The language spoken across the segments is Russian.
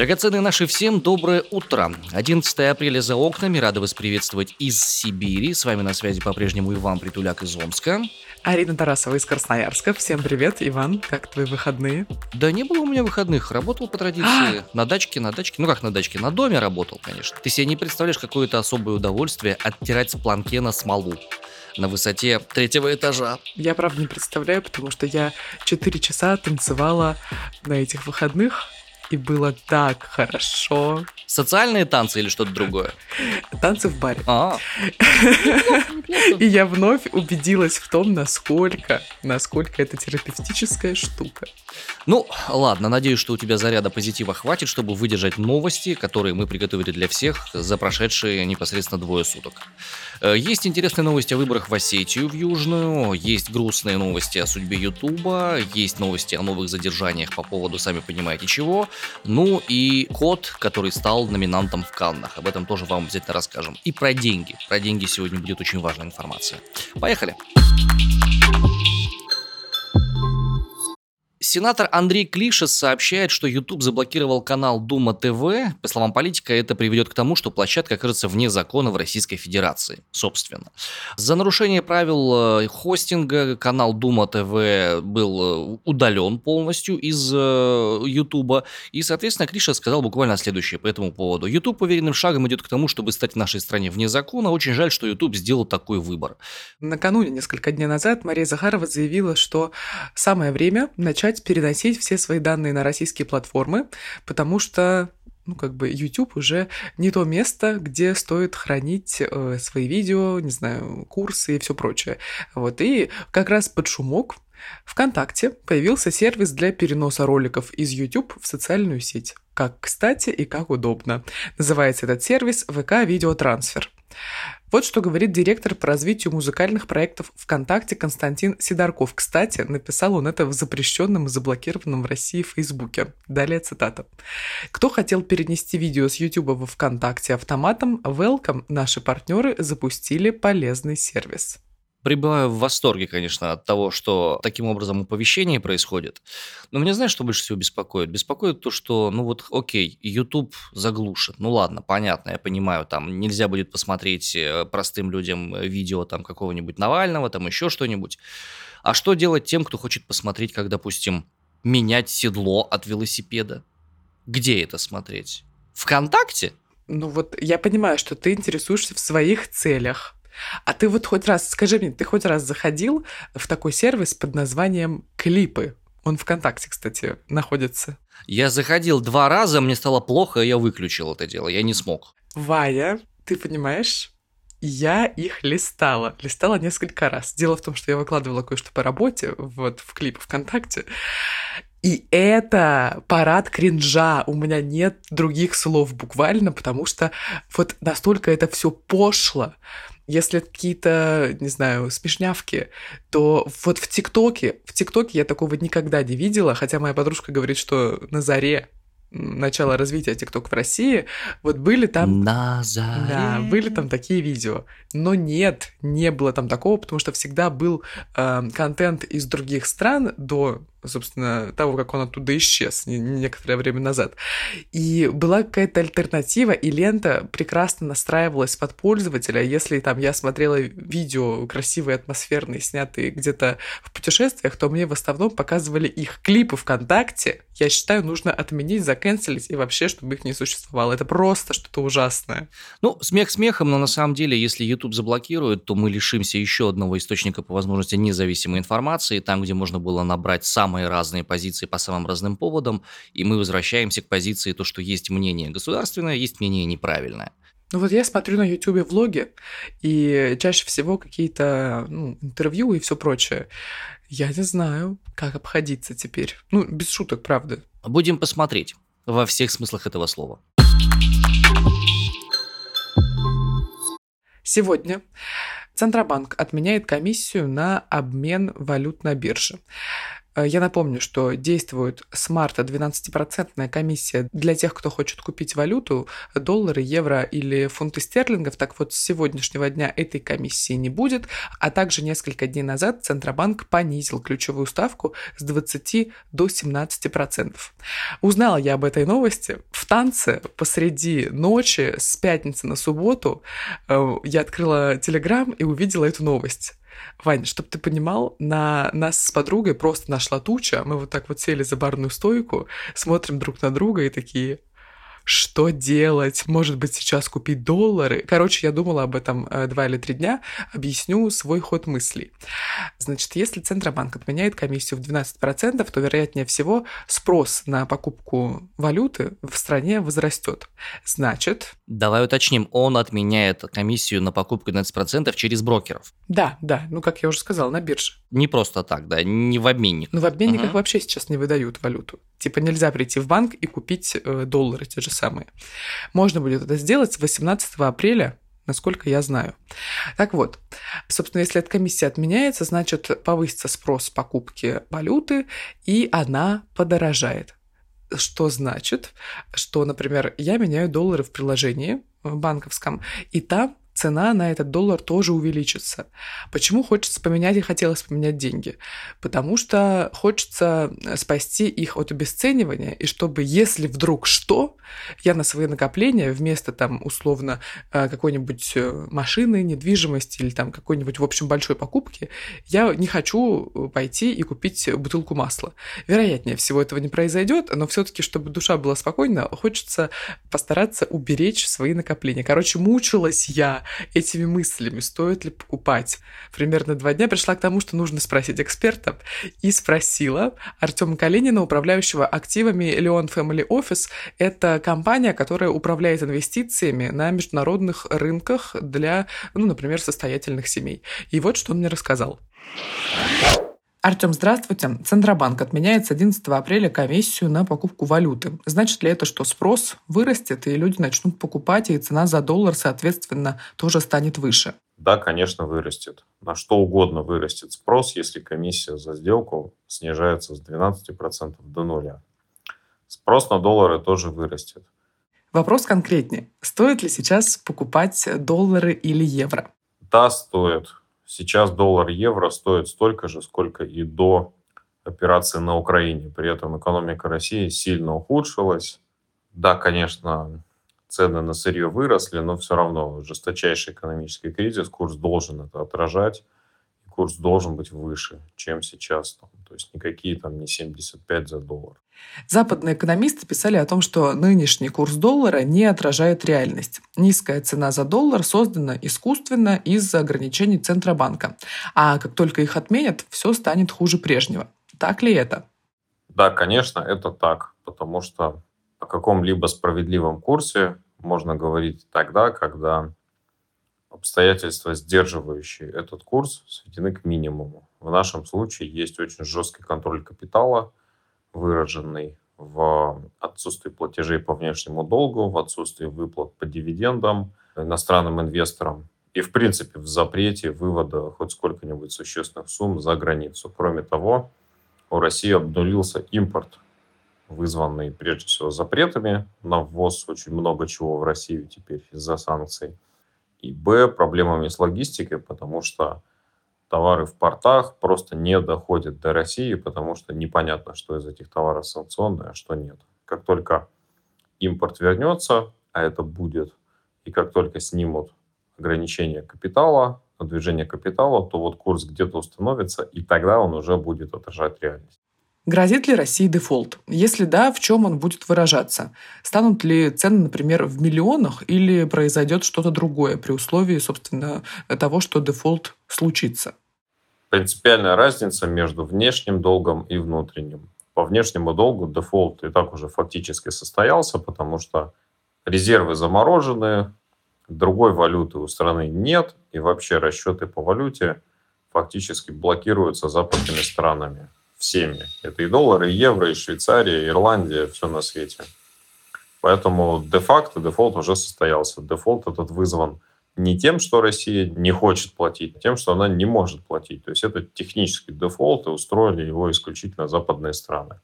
Драгоценные наши, всем доброе утро. 11 апреля за окнами. Рада вас приветствовать из Сибири. С вами на связи по-прежнему Иван Притуляк из Омска. Арина Тарасова из Красноярска. Всем привет, Иван. Как твои выходные? Да не было у меня выходных. Работал по традиции. на дачке, на дачке. Ну как на дачке? На доме работал, конечно. Ты себе не представляешь, какое-то особое удовольствие оттирать с планкена смолу на высоте третьего этажа. Я, правда, не представляю, потому что я 4 часа танцевала на этих выходных и было так хорошо. Социальные танцы или что-то другое? Танцы в баре. А. И я вновь убедилась в том, насколько, насколько это терапевтическая штука. Ну, ладно, надеюсь, что у тебя заряда позитива хватит, чтобы выдержать новости, которые мы приготовили для всех за прошедшие непосредственно двое суток. Э, есть интересные новости о выборах в Осетию в Южную, есть грустные новости о судьбе Ютуба, есть новости о новых задержаниях по поводу, сами понимаете, чего. Ну и кот, который стал номинантом в Каннах. Об этом тоже вам обязательно расскажем. И про деньги. Про деньги сегодня будет очень важная информация. Поехали. Сенатор Андрей Клишес сообщает, что YouTube заблокировал канал Дума ТВ. По словам политика, это приведет к тому, что площадка окажется вне закона в Российской Федерации, собственно. За нарушение правил э, хостинга канал Дума ТВ был э, удален полностью из YouTube. Э, И, соответственно, Клишес сказал буквально следующее по этому поводу. YouTube уверенным шагом идет к тому, чтобы стать в нашей стране вне закона. Очень жаль, что YouTube сделал такой выбор. Накануне, несколько дней назад, Мария Захарова заявила, что самое время начать начать переносить все свои данные на российские платформы, потому что ну, как бы YouTube уже не то место, где стоит хранить э, свои видео, не знаю, курсы и все прочее. Вот, и как раз под шумок ВКонтакте появился сервис для переноса роликов из YouTube в социальную сеть. Как кстати и как удобно. Называется этот сервис ВК Видеотрансфер. Вот что говорит директор по развитию музыкальных проектов ВКонтакте Константин Сидорков. Кстати, написал он это в запрещенном и заблокированном в России Фейсбуке. Далее цитата. Кто хотел перенести видео с YouTube во ВКонтакте автоматом, welcome, наши партнеры запустили полезный сервис пребываю в восторге, конечно, от того, что таким образом оповещение происходит. Но меня знаешь, что больше всего беспокоит? Беспокоит то, что, ну вот, окей, YouTube заглушит. Ну ладно, понятно, я понимаю, там нельзя будет посмотреть э, простым людям видео там какого-нибудь Навального, там еще что-нибудь. А что делать тем, кто хочет посмотреть, как, допустим, менять седло от велосипеда? Где это смотреть? ВКонтакте? Ну вот я понимаю, что ты интересуешься в своих целях. А ты вот хоть раз, скажи мне, ты хоть раз заходил в такой сервис под названием «Клипы»? Он ВКонтакте, кстати, находится. Я заходил два раза, мне стало плохо, и я выключил это дело, я не смог. Ваня, ты понимаешь? Я их листала. Листала несколько раз. Дело в том, что я выкладывала кое-что по работе вот в клипы ВКонтакте. И это парад кринжа. У меня нет других слов буквально, потому что вот настолько это все пошло. Если какие-то, не знаю, смешнявки, то вот в ТикТоке, в ТикТоке я такого никогда не видела, хотя моя подружка говорит, что на заре начала развития ТикТок в России, вот были там... На заре. Да, были там такие видео. Но нет, не было там такого, потому что всегда был э, контент из других стран до собственно, того, как он оттуда исчез некоторое время назад. И была какая-то альтернатива, и лента прекрасно настраивалась под пользователя. Если там я смотрела видео красивые, атмосферные, снятые где-то в путешествиях, то мне в основном показывали их клипы ВКонтакте. Я считаю, нужно отменить, заканцелить и вообще, чтобы их не существовало. Это просто что-то ужасное. Ну, смех смехом, но на самом деле, если YouTube заблокирует, то мы лишимся еще одного источника по возможности независимой информации, там, где можно было набрать сам самые разные позиции по самым разным поводам, и мы возвращаемся к позиции то, что есть мнение государственное, есть мнение неправильное. Ну вот я смотрю на YouTube влоги, и чаще всего какие-то ну, интервью и все прочее. Я не знаю, как обходиться теперь. Ну, без шуток, правда. Будем посмотреть во всех смыслах этого слова. Сегодня Центробанк отменяет комиссию на обмен валют на бирже. Э, я напомню, что действует с марта 12% комиссия для тех, кто хочет купить валюту, доллары, евро или фунты стерлингов. Так вот, с сегодняшнего дня этой комиссии не будет, а также несколько дней назад Центробанк понизил ключевую ставку с 20 до 17%. Узнала я об этой новости в танце посреди ночи с пятницы на субботу э, я открыла Телеграм и увидела эту новость. Вань, чтобы ты понимал, на нас с подругой просто нашла туча. Мы вот так вот сели за барную стойку, смотрим друг на друга и такие, что делать, может быть, сейчас купить доллары. Короче, я думала об этом э, два или три дня, объясню свой ход мыслей. Значит, если Центробанк отменяет комиссию в 12%, то, вероятнее всего, спрос на покупку валюты в стране возрастет. Значит... Давай уточним, он отменяет комиссию на покупку 12% через брокеров. Да, да, ну, как я уже сказала, на бирже. Не просто так, да, не в обменник. Ну, в обменниках угу. вообще сейчас не выдают валюту. Типа нельзя прийти в банк и купить э, доллары те же самые. Можно будет это сделать с 18 апреля насколько я знаю. Так вот, собственно, если эта комиссия отменяется, значит, повысится спрос покупки валюты, и она подорожает. Что значит, что, например, я меняю доллары в приложении банковском, и там цена на этот доллар тоже увеличится. Почему хочется поменять и хотелось поменять деньги? Потому что хочется э, спасти их от обесценивания, и чтобы, если вдруг что, я на свои накопления вместо там условно э, какой-нибудь э, машины, недвижимости или там какой-нибудь, в общем, большой покупки, я не хочу пойти и купить бутылку масла. Вероятнее всего этого не произойдет, но все-таки, чтобы душа была спокойна, хочется постараться уберечь свои накопления. Короче, мучилась я этими мыслями, стоит ли покупать. Примерно два дня пришла к тому, что нужно спросить эксперта, и спросила Артема Калинина, управляющего активами Leon Family Office. Это компания, которая управляет инвестициями на международных рынках для, ну, например, состоятельных семей. И вот что он мне рассказал. Артем, здравствуйте. Центробанк отменяет с 11 апреля комиссию на покупку валюты. Значит ли это, что спрос вырастет, и люди начнут покупать, и цена за доллар, соответственно, тоже станет выше? Да, конечно, вырастет. На что угодно вырастет спрос, если комиссия за сделку снижается с 12% до нуля. Спрос на доллары тоже вырастет. Вопрос конкретнее. Стоит ли сейчас покупать доллары или евро? Да, стоит. Сейчас доллар-евро стоит столько же, сколько и до операции на Украине. При этом экономика России сильно ухудшилась. Да, конечно, цены на сырье выросли, но все равно жесточайший экономический кризис, курс должен это отражать курс должен быть выше, чем сейчас. То есть никакие там не 75 за доллар. Западные экономисты писали о том, что нынешний курс доллара не отражает реальность. Низкая цена за доллар создана искусственно из-за ограничений Центробанка. А как только их отменят, все станет хуже прежнего. Так ли это? Да, конечно, это так. Потому что о каком-либо справедливом курсе можно говорить тогда, когда обстоятельства, сдерживающие этот курс, сведены к минимуму. В нашем случае есть очень жесткий контроль капитала, выраженный в отсутствии платежей по внешнему долгу, в отсутствии выплат по дивидендам иностранным инвесторам и, в принципе, в запрете вывода хоть сколько-нибудь существенных сумм за границу. Кроме того, у России обнулился импорт, вызванный прежде всего запретами на ввоз очень много чего в Россию теперь из-за санкций – и б, проблемами с логистикой, потому что товары в портах просто не доходят до России, потому что непонятно, что из этих товаров санкционное, а что нет. Как только импорт вернется, а это будет, и как только снимут ограничения капитала, движение капитала, то вот курс где-то установится, и тогда он уже будет отражать реальность. Грозит ли России дефолт? Если да, в чем он будет выражаться? Станут ли цены, например, в миллионах или произойдет что-то другое при условии, собственно, того, что дефолт случится? Принципиальная разница между внешним долгом и внутренним. По внешнему долгу дефолт и так уже фактически состоялся, потому что резервы заморожены, другой валюты у страны нет, и вообще расчеты по валюте фактически блокируются западными странами всеми. Это и доллары, и евро, и Швейцария, и Ирландия, все на свете. Поэтому де-факто дефолт уже состоялся. Дефолт этот вызван не тем, что Россия не хочет платить, а тем, что она не может платить. То есть это технический дефолт, и устроили его исключительно западные страны.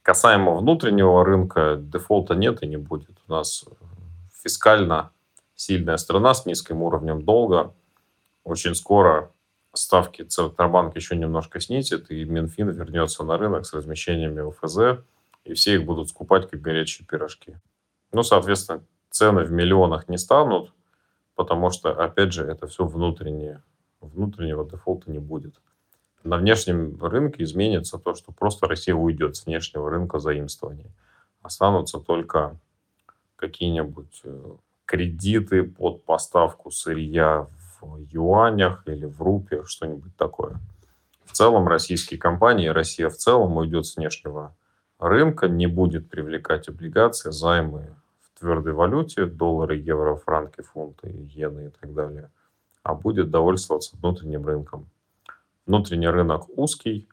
Касаемо внутреннего рынка, дефолта нет и не будет. У нас фискально сильная страна с низким уровнем долга. Очень скоро ставки Центробанк еще немножко снизит, и Минфин вернется на рынок с размещениями ОФЗ, и все их будут скупать как горячие пирожки. Ну, соответственно, цены в миллионах не станут, потому что, опять же, это все внутреннее. Внутреннего дефолта не будет. На внешнем рынке изменится то, что просто Россия уйдет с внешнего рынка заимствований. Останутся только какие-нибудь э, кредиты под поставку сырья юанях или в рупиях, что-нибудь такое. В целом российские компании, Россия в целом уйдет с внешнего рынка, не будет привлекать облигации, займы в твердой валюте, доллары, евро, франки, фунты, иены и так далее, а будет довольствоваться внутренним рынком. Внутренний рынок узкий,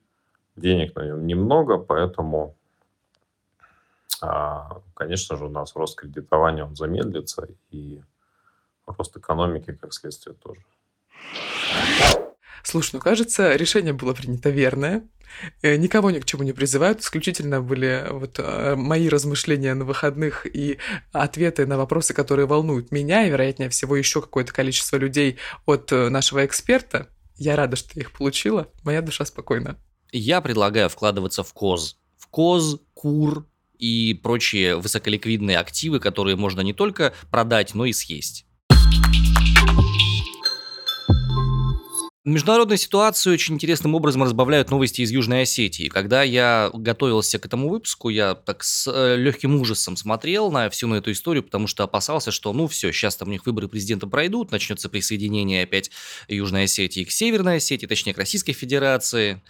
денег на нем немного, поэтому, а, конечно же, у нас рост кредитования он замедлится, и рост экономики, как следствие, тоже. Слушай, ну кажется, решение было принято верное. Э, никого ни к чему не призывают, исключительно были вот э, мои размышления на выходных и ответы на вопросы, которые волнуют меня, и, вероятнее всего, еще какое-то количество людей от э, нашего эксперта. Я рада, что я их получила. Моя душа спокойна. Я предлагаю вкладываться в КОЗ. В КОЗ, КУР и прочие высоколиквидные активы, которые можно не только продать, но и съесть. Международную ситуацию очень интересным образом разбавляют новости из Южной Осетии. Когда я готовился к этому выпуску, я так с э, легким ужасом смотрел на всю на эту историю, потому что опасался, что ну все, сейчас там у них выборы президента пройдут, начнется присоединение опять Южной Осетии к Северной Осетии, точнее к Российской Федерации.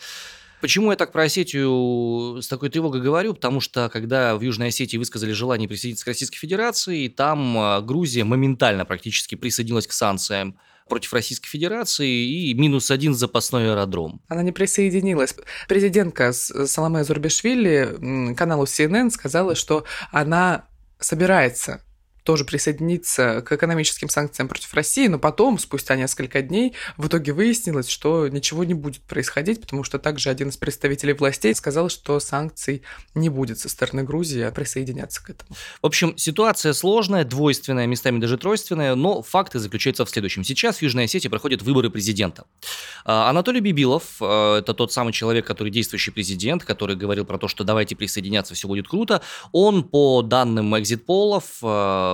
Почему я так про Осетию с такой тревогой говорю? Потому что когда в Южной Осетии высказали желание присоединиться к Российской Федерации, там э, Грузия моментально практически присоединилась к санкциям против Российской Федерации и минус один запасной аэродром. Она не присоединилась. Президентка Саламе Зурбишвили каналу CNN сказала, что она собирается тоже присоединиться к экономическим санкциям против России, но потом, спустя несколько дней, в итоге выяснилось, что ничего не будет происходить, потому что также один из представителей властей сказал, что санкций не будет со стороны Грузии, а присоединяться к этому. В общем, ситуация сложная, двойственная, местами даже тройственная, но факты заключаются в следующем. Сейчас в Южной Осетии проходят выборы президента. А, Анатолий Бибилов, а, это тот самый человек, который действующий президент, который говорил про то, что давайте присоединяться, все будет круто. Он, по данным экзит-полов,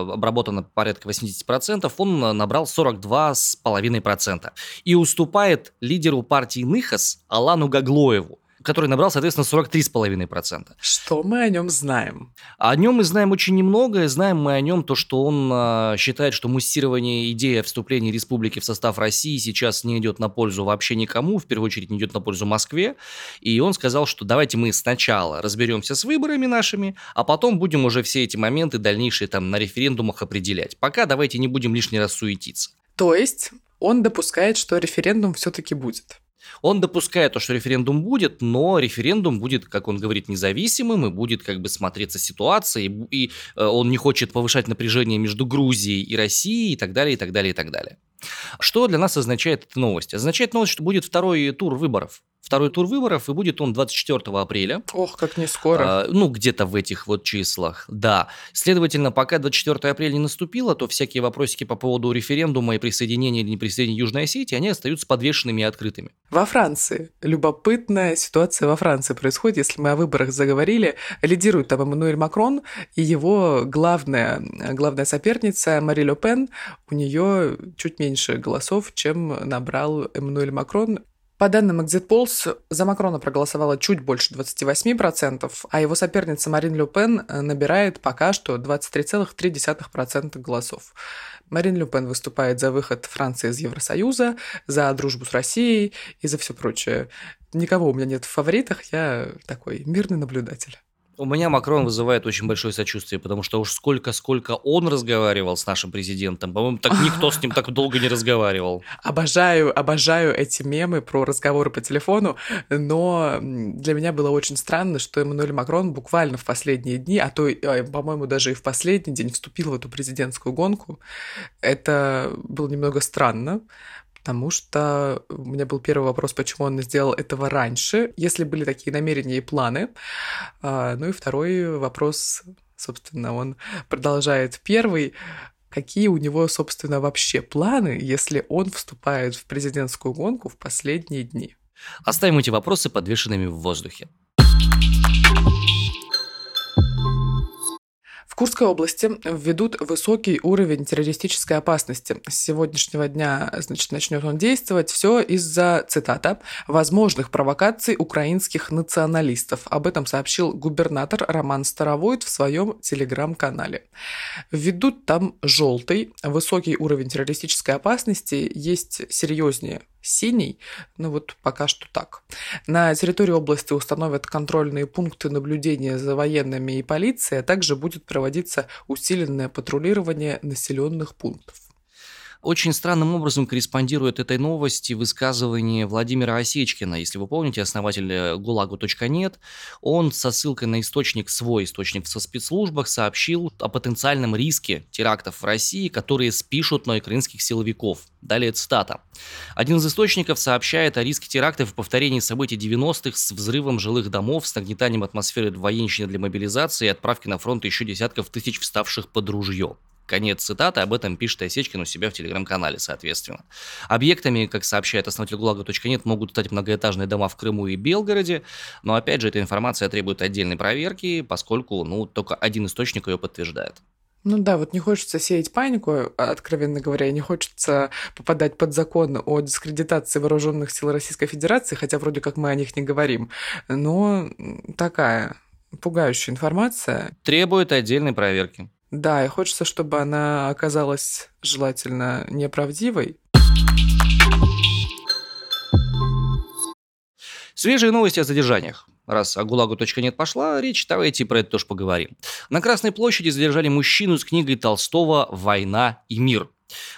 обработано порядка 80%, он набрал 42,5%. И уступает лидеру партии Ныхас Алану Гаглоеву который набрал, соответственно, 43,5%. Что мы о нем знаем? О нем мы знаем очень немного. Знаем мы о нем то, что он э, считает, что муссирование идеи о вступлении республики в состав России сейчас не идет на пользу вообще никому, в первую очередь не идет на пользу Москве. И он сказал, что давайте мы сначала разберемся с выборами нашими, а потом будем уже все эти моменты дальнейшие там на референдумах определять. Пока давайте не будем лишний раз суетиться. То есть он допускает, что референдум все-таки будет. Он допускает то, что референдум будет, но референдум будет, как он говорит, независимым и будет как бы смотреться ситуация, и, и э, он не хочет повышать напряжение между Грузией и Россией и так далее, и так далее, и так далее. Что для нас означает эта новость? Означает новость, что будет второй тур выборов второй тур выборов, и будет он 24 апреля. Ох, как не скоро. А, ну, где-то в этих вот числах, да. Следовательно, пока 24 апреля не наступило, то всякие вопросики по поводу референдума и присоединения или не присоединения Южной Осетии, они остаются подвешенными и открытыми. Во Франции. Любопытная ситуация во Франции происходит, если мы о выборах заговорили. Лидирует там Эммануэль Макрон, и его главная, главная соперница Мари Ле Пен, у нее чуть меньше голосов, чем набрал Эммануэль Макрон. По данным Exit Polls, за Макрона проголосовало чуть больше 28%, а его соперница Марин Ле Пен э, набирает пока что 23,3% голосов. Марин Ле Пен выступает за выход Франции из Евросоюза, за дружбу с Россией и за все прочее. Никого у меня нет в фаворитах, я такой мирный наблюдатель. У меня Макрон вызывает очень большое сочувствие, потому что уж сколько-сколько он разговаривал с нашим президентом. По-моему, так никто с ним так долго не разговаривал. Обожаю, обожаю эти мемы про разговоры по телефону, но для меня было очень странно, что Эммануэль Макрон буквально в последние дни, а то, э, по-моему, даже и в последний день вступил в эту президентскую гонку. Это было немного странно, потому что у меня был первый вопрос, почему он сделал этого раньше, если были такие намерения и планы. А, ну и второй вопрос, собственно, он продолжает первый. Какие у него, собственно, вообще планы, если он вступает в президентскую гонку в последние дни? Оставим эти вопросы подвешенными в воздухе. Курской области введут высокий уровень террористической опасности. С сегодняшнего дня, значит, начнет он действовать. Все из-за, цитата, возможных провокаций украинских националистов. Об этом сообщил губернатор Роман Старовойт в своем телеграм-канале. Введут там желтый, высокий уровень террористической опасности, есть серьезнее синий, ну вот пока что так. На территории области установят контрольные пункты наблюдения за военными и полицией, а также будет проводиться усиленное патрулирование населенных пунктов. Очень странным образом корреспондирует этой новости высказывание Владимира Осечкина. Если вы помните, основатель э, ГУЛАГу.нет, он со ссылкой на источник, свой источник со спецслужбах, сообщил о потенциальном риске терактов в России, которые спишут на украинских силовиков. Далее цитата. Один из источников сообщает о риске терактов и повторении событий 90-х с взрывом жилых домов, с нагнетанием атмосферы военщины для мобилизации и отправки на фронт еще десятков тысяч вставших под ружье. Конец цитаты, об этом пишет Осечкин у себя в телеграм-канале, соответственно. Объектами, как сообщает основатель ГУЛАГа.нет, могут стать многоэтажные дома в Крыму и Белгороде, но опять же эта информация требует отдельной проверки, поскольку ну, только один источник ее подтверждает. Ну да, вот не хочется сеять панику, откровенно говоря, и не хочется попадать под закон о дискредитации вооруженных сил Российской Федерации, хотя вроде как мы о них не говорим. Но такая пугающая информация. Требует отдельной проверки. Да, и хочется, чтобы она оказалась желательно неправдивой. Свежие новости о задержаниях. Раз о ГУЛАГу.нет пошла речь, давайте про это тоже поговорим. На Красной площади задержали мужчину с книгой Толстого «Война и мир».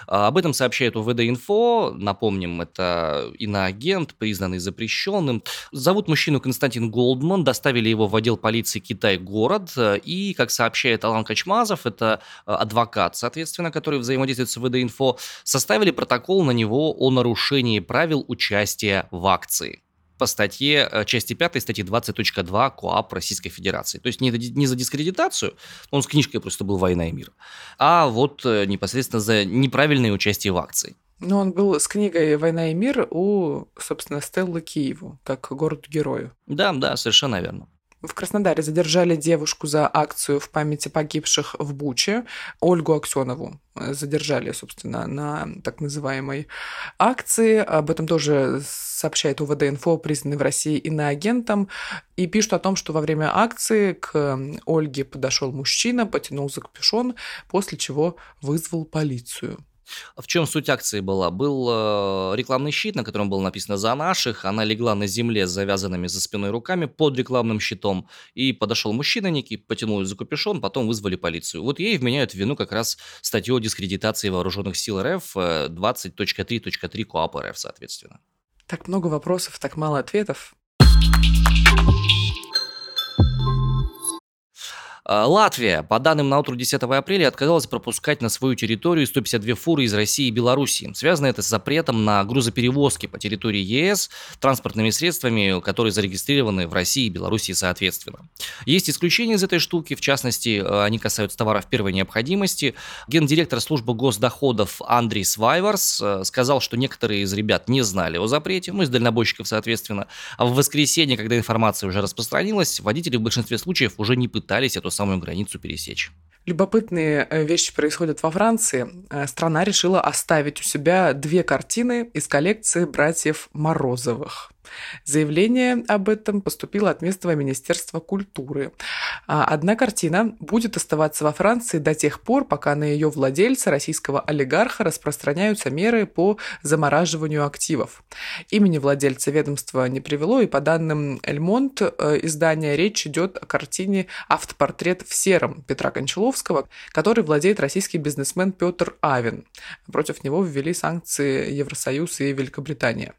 А, об этом сообщает УВД-инфо. Напомним, это иноагент, признанный запрещенным. Зовут мужчину Константин Голдман. Доставили его в отдел полиции Китай-город. И, как сообщает Алан Качмазов, это а, адвокат, соответственно, который взаимодействует с УВД-инфо, составили протокол на него о нарушении правил участия в акции по статье, э, части 5 статьи 20.2 КОАП Российской Федерации. То есть не, не за дискредитацию, он с книжкой просто был «Война и мир», а вот э, непосредственно за неправильное участие в акции. Ну, он был с книгой «Война и мир» у, собственно, Стеллы Киеву, как городу-герою. Да, да, совершенно верно. В Краснодаре задержали девушку за акцию в памяти погибших в Буче. Ольгу Аксенову задержали, собственно, на так называемой акции. Об этом тоже сообщает УВД-инфо, признанный в России иноагентом, и пишут о том, что во время акции к Ольге подошел мужчина, потянул за капюшон, после чего вызвал полицию. В чем суть акции была? Был э, рекламный щит, на котором было написано «За наших». Она легла на земле с завязанными за спиной руками под рекламным щитом. И подошел мужчина некий, потянул за капюшон, потом вызвали полицию. Вот ей вменяют в вину как раз статью о дискредитации вооруженных сил РФ 20.3.3 э, КОАП РФ, соответственно. Так много вопросов, так мало ответов. А, Латвия, по данным на утро 10 апреля, отказалась пропускать на свою территорию 152 фуры из России и Беларуси. Связано это с запретом на грузоперевозки по территории ЕС транспортными средствами, которые зарегистрированы в России и Беларуси соответственно. Есть исключения из этой штуки, в частности, э, они касаются товаров первой необходимости. Гендиректор службы госдоходов Андрей Свайварс э, сказал, что некоторые из ребят не знали о запрете, ну, из дальнобойщиков, соответственно. А в воскресенье, когда информация уже распространилась, водители в большинстве случаев уже не пытались эту самую границу пересечь. Любопытные э, вещи происходят во Франции. Э, страна решила оставить у себя две картины из коллекции братьев Морозовых. Заявление об этом поступило от местного министерства культуры. А одна картина будет оставаться во Франции до тех пор, пока на ее владельца, российского олигарха, распространяются меры по замораживанию активов. Имени владельца ведомства не привело, и по данным Эльмонт э, издания речь идет о картине «Автопортрет в сером» Петра Кончаловского, который владеет российский бизнесмен Петр Авин. Против него ввели санкции Евросоюз и Великобритания.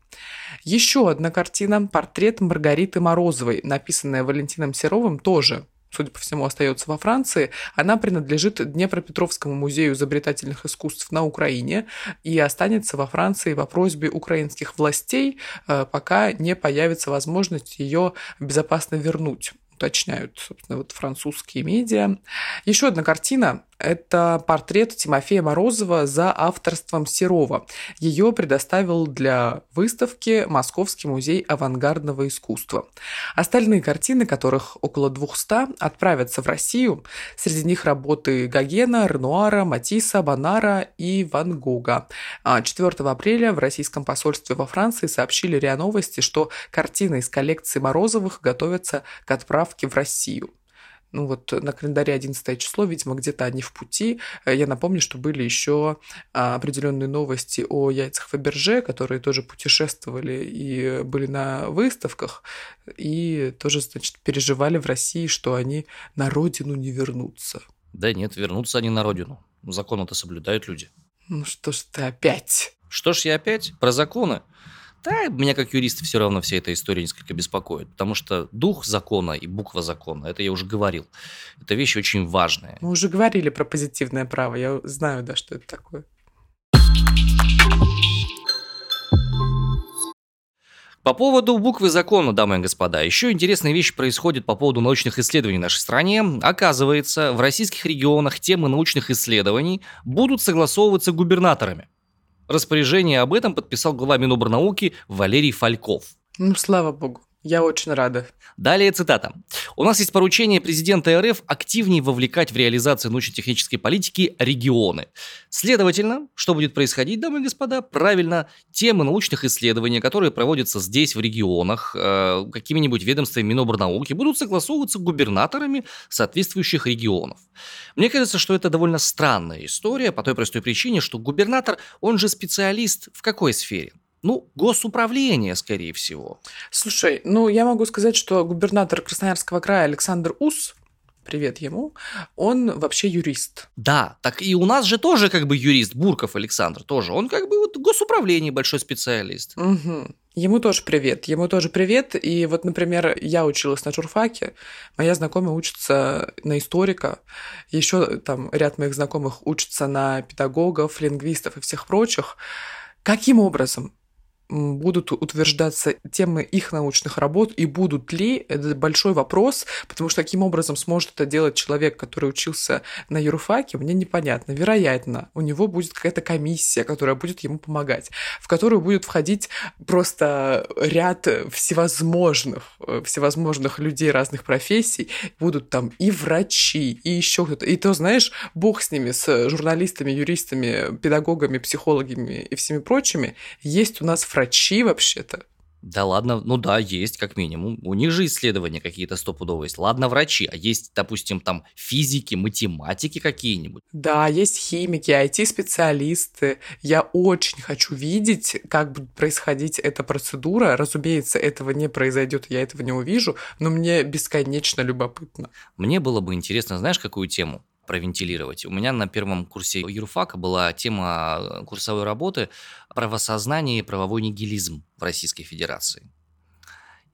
Еще одна картина «Портрет Маргариты Морозовой», написанная Валентином Серовым, тоже судя по всему, остается во Франции. Она принадлежит Днепропетровскому музею изобретательных искусств на Украине и останется во Франции по просьбе украинских властей, э, пока не появится возможность ее безопасно вернуть уточняют, собственно, вот французские медиа. Еще одна картина Это портрет Тимофея Морозова за авторством Серова. Ее предоставил для выставки Московский музей авангардного искусства. Остальные картины, которых около 200, отправятся в Россию. Среди них работы Гогена, Ренуара, Матисса, Бонара и Ван Гога. 4 а апреля в российском посольстве во Франции сообщили РИА Новости, что картины из коллекции Морозовых готовятся к отправке в Россию ну вот на календаре 11 число, видимо, где-то они в пути. Э, я напомню, что были еще а, определенные новости о яйцах Фаберже, которые тоже путешествовали и были на выставках, и тоже, значит, переживали в России, что они на родину не вернутся. Да нет, вернутся они на родину. Законы-то соблюдают люди. Ну что ж ты опять? Что ж я опять? Про законы? Да, меня как юриста все равно вся эта история несколько беспокоит, потому что дух закона и буква закона, это я уже говорил, это вещи очень важные. Мы уже говорили про позитивное право, я знаю, да, что это такое. По поводу буквы закона, дамы и господа, еще интересная вещь происходит по поводу научных исследований в нашей стране. Оказывается, в российских регионах темы научных исследований будут согласовываться губернаторами. Распоряжение об этом подписал глава Минобрнауки Валерий Фальков. Ну, слава богу. Я очень рада. Далее цитата. «У нас есть поручение президента РФ активнее вовлекать в реализацию научно-технической политики регионы. Следовательно, что будет происходить, дамы и господа? Правильно, темы научных исследований, которые проводятся здесь, в регионах, э, какими-нибудь ведомствами Минобрнауки, будут согласовываться губернаторами соответствующих регионов. Мне кажется, что это довольно странная история по той простой причине, что губернатор, он же специалист в какой сфере? Ну, госуправление, скорее всего. Слушай, ну я могу сказать, что губернатор Красноярского края Александр Ус, привет ему, он вообще юрист. Да, так и у нас же тоже как бы юрист, Бурков Александр тоже, он как бы вот госуправление большой специалист. Угу. Ему тоже привет, ему тоже привет. И вот, например, я училась на журфаке, моя знакомая учится на историка, еще там ряд моих знакомых учатся на педагогов, лингвистов и всех прочих. Каким образом будут утверждаться темы их научных работ и будут ли, это большой вопрос, потому что каким образом сможет это делать человек, который учился на юрфаке, мне непонятно. Вероятно, у него будет какая-то комиссия, которая будет ему помогать, в которую будет входить просто ряд всевозможных, э, всевозможных людей разных профессий, будут там и врачи, и еще кто-то. И то, знаешь, бог с ними, с журналистами, юристами, педагогами, психологами и всеми прочими, есть у нас врачи вообще-то. Да ладно, ну да, есть как минимум. У них же исследования какие-то стопудовые есть. Ладно, врачи, а есть, допустим, там физики, математики какие-нибудь. Да, есть химики, IT-специалисты. Я очень хочу видеть, как будет происходить эта процедура. Разумеется, этого не произойдет, я этого не увижу, но мне бесконечно любопытно. Мне было бы интересно, знаешь, какую тему? Провентилировать. У меня на первом курсе юрфака была тема э, курсовой работы «Правосознание и правовой нигилизм в Российской Федерации».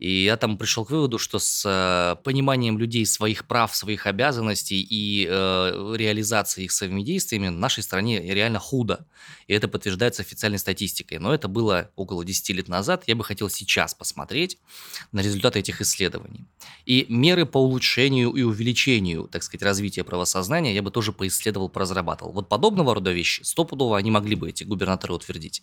И я там пришел к выводу, что с э, пониманием людей своих прав, своих обязанностей и э, реализацией их своими действиями в нашей стране реально худо. И это подтверждается официальной статистикой. Но это было около 10 лет назад. Я бы хотел сейчас посмотреть на результаты этих исследований. И меры по улучшению и увеличению, так сказать, развития правосознания я бы тоже поисследовал, поразрабатывал. Вот подобного рода вещи стопудово они могли бы эти губернаторы утвердить.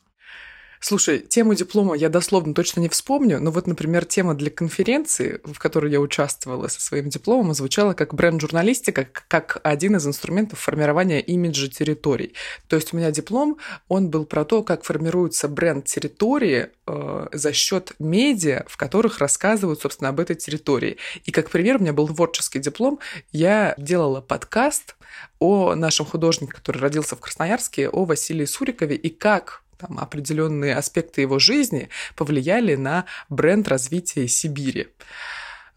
Слушай, тему диплома я дословно точно не вспомню, но вот, например, тема для конференции, в которой я участвовала со своим дипломом, звучала как бренд-журналистика, как один из инструментов формирования имиджа территорий. То есть у меня диплом, он был про то, как формируется бренд территории э, за счет медиа, в которых рассказывают, собственно, об этой территории. И как пример у меня был творческий диплом, я делала подкаст о нашем художнике, который родился в Красноярске, о Василии Сурикове, и как там, определенные аспекты его жизни повлияли на бренд развития Сибири.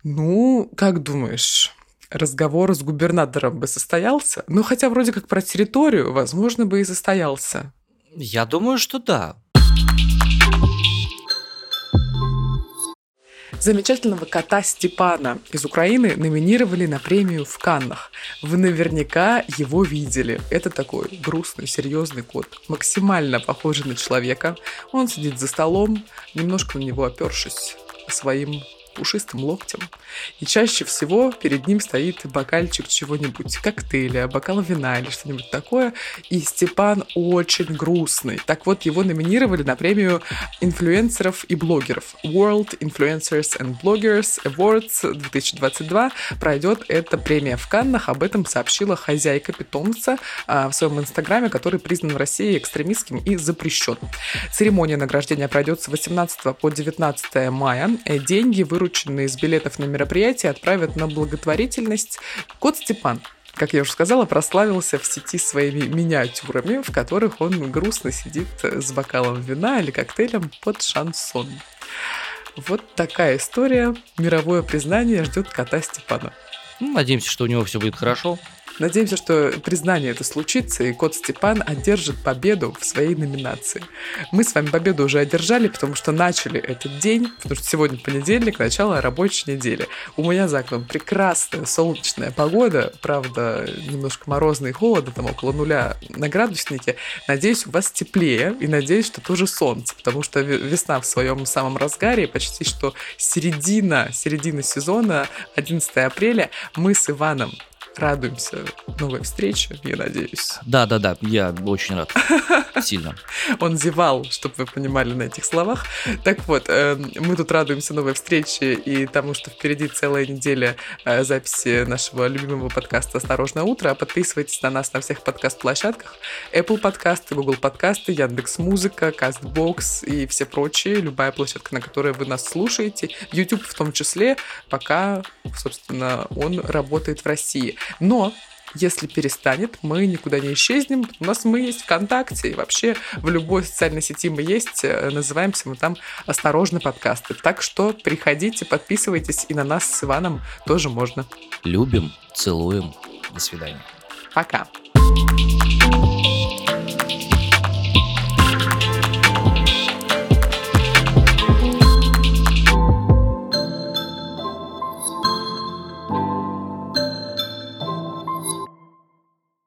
Ну, как думаешь, разговор с губернатором бы состоялся? Ну, хотя вроде как про территорию, возможно, бы и состоялся. Я думаю, что да. Замечательного кота Степана из Украины номинировали на премию в Каннах. Вы наверняка его видели. Это такой грустный, серьезный кот. Максимально похожий на человека. Он сидит за столом, немножко на него опершись своим пушистым локтем. И чаще всего перед ним стоит бокальчик чего-нибудь, коктейля, бокал вина или что-нибудь такое. И Степан очень грустный. Так вот, его номинировали на премию инфлюенсеров и блогеров. World Influencers and Bloggers Awards 2022 пройдет эта премия в Каннах. Об этом сообщила хозяйка питомца а, в своем инстаграме, который признан в России экстремистским и запрещен. Церемония награждения пройдет с 18 по 19 мая. Деньги, вырученные из билетов на мероприятие, отправят на благотворительность. Кот Степан как я уже сказала, прославился в сети своими миниатюрами, в которых он грустно сидит с бокалом вина или коктейлем под шансон. Вот такая история. Мировое признание ждет кота Степана. Ну, надеемся, что у него все будет хорошо. Надеемся, что признание это случится, и кот Степан одержит победу в своей номинации. Мы с вами победу уже одержали, потому что начали этот день, потому что сегодня понедельник, начало рабочей недели. У меня за окном прекрасная солнечная погода, правда, немножко морозно и холодно, там около нуля на градуснике. Надеюсь, у вас теплее, и надеюсь, что тоже солнце, потому что весна в своем самом разгаре, почти что середина, середина сезона, 11 апреля, мы с Иваном радуемся новой встрече, я надеюсь. Да, да, да, я очень рад. Сильно. Он зевал, чтобы вы понимали на этих словах. Так вот, э, мы тут радуемся новой встрече и тому, что впереди целая неделя э, записи нашего любимого подкаста «Осторожное утро». Подписывайтесь на нас на всех подкаст-площадках. Apple подкасты, Google подкасты, Яндекс Музыка, Castbox и все прочие. Любая площадка, на которой вы нас слушаете. YouTube в том числе, пока, собственно, он работает в России. Но если перестанет, мы никуда не исчезнем. У нас мы есть ВКонтакте, и вообще в любой социальной сети мы есть. Э, называемся мы там «Осторожно, подкасты». Так что приходите, подписывайтесь, и на нас с Иваном тоже можно. Любим, целуем. До свидания. Пока.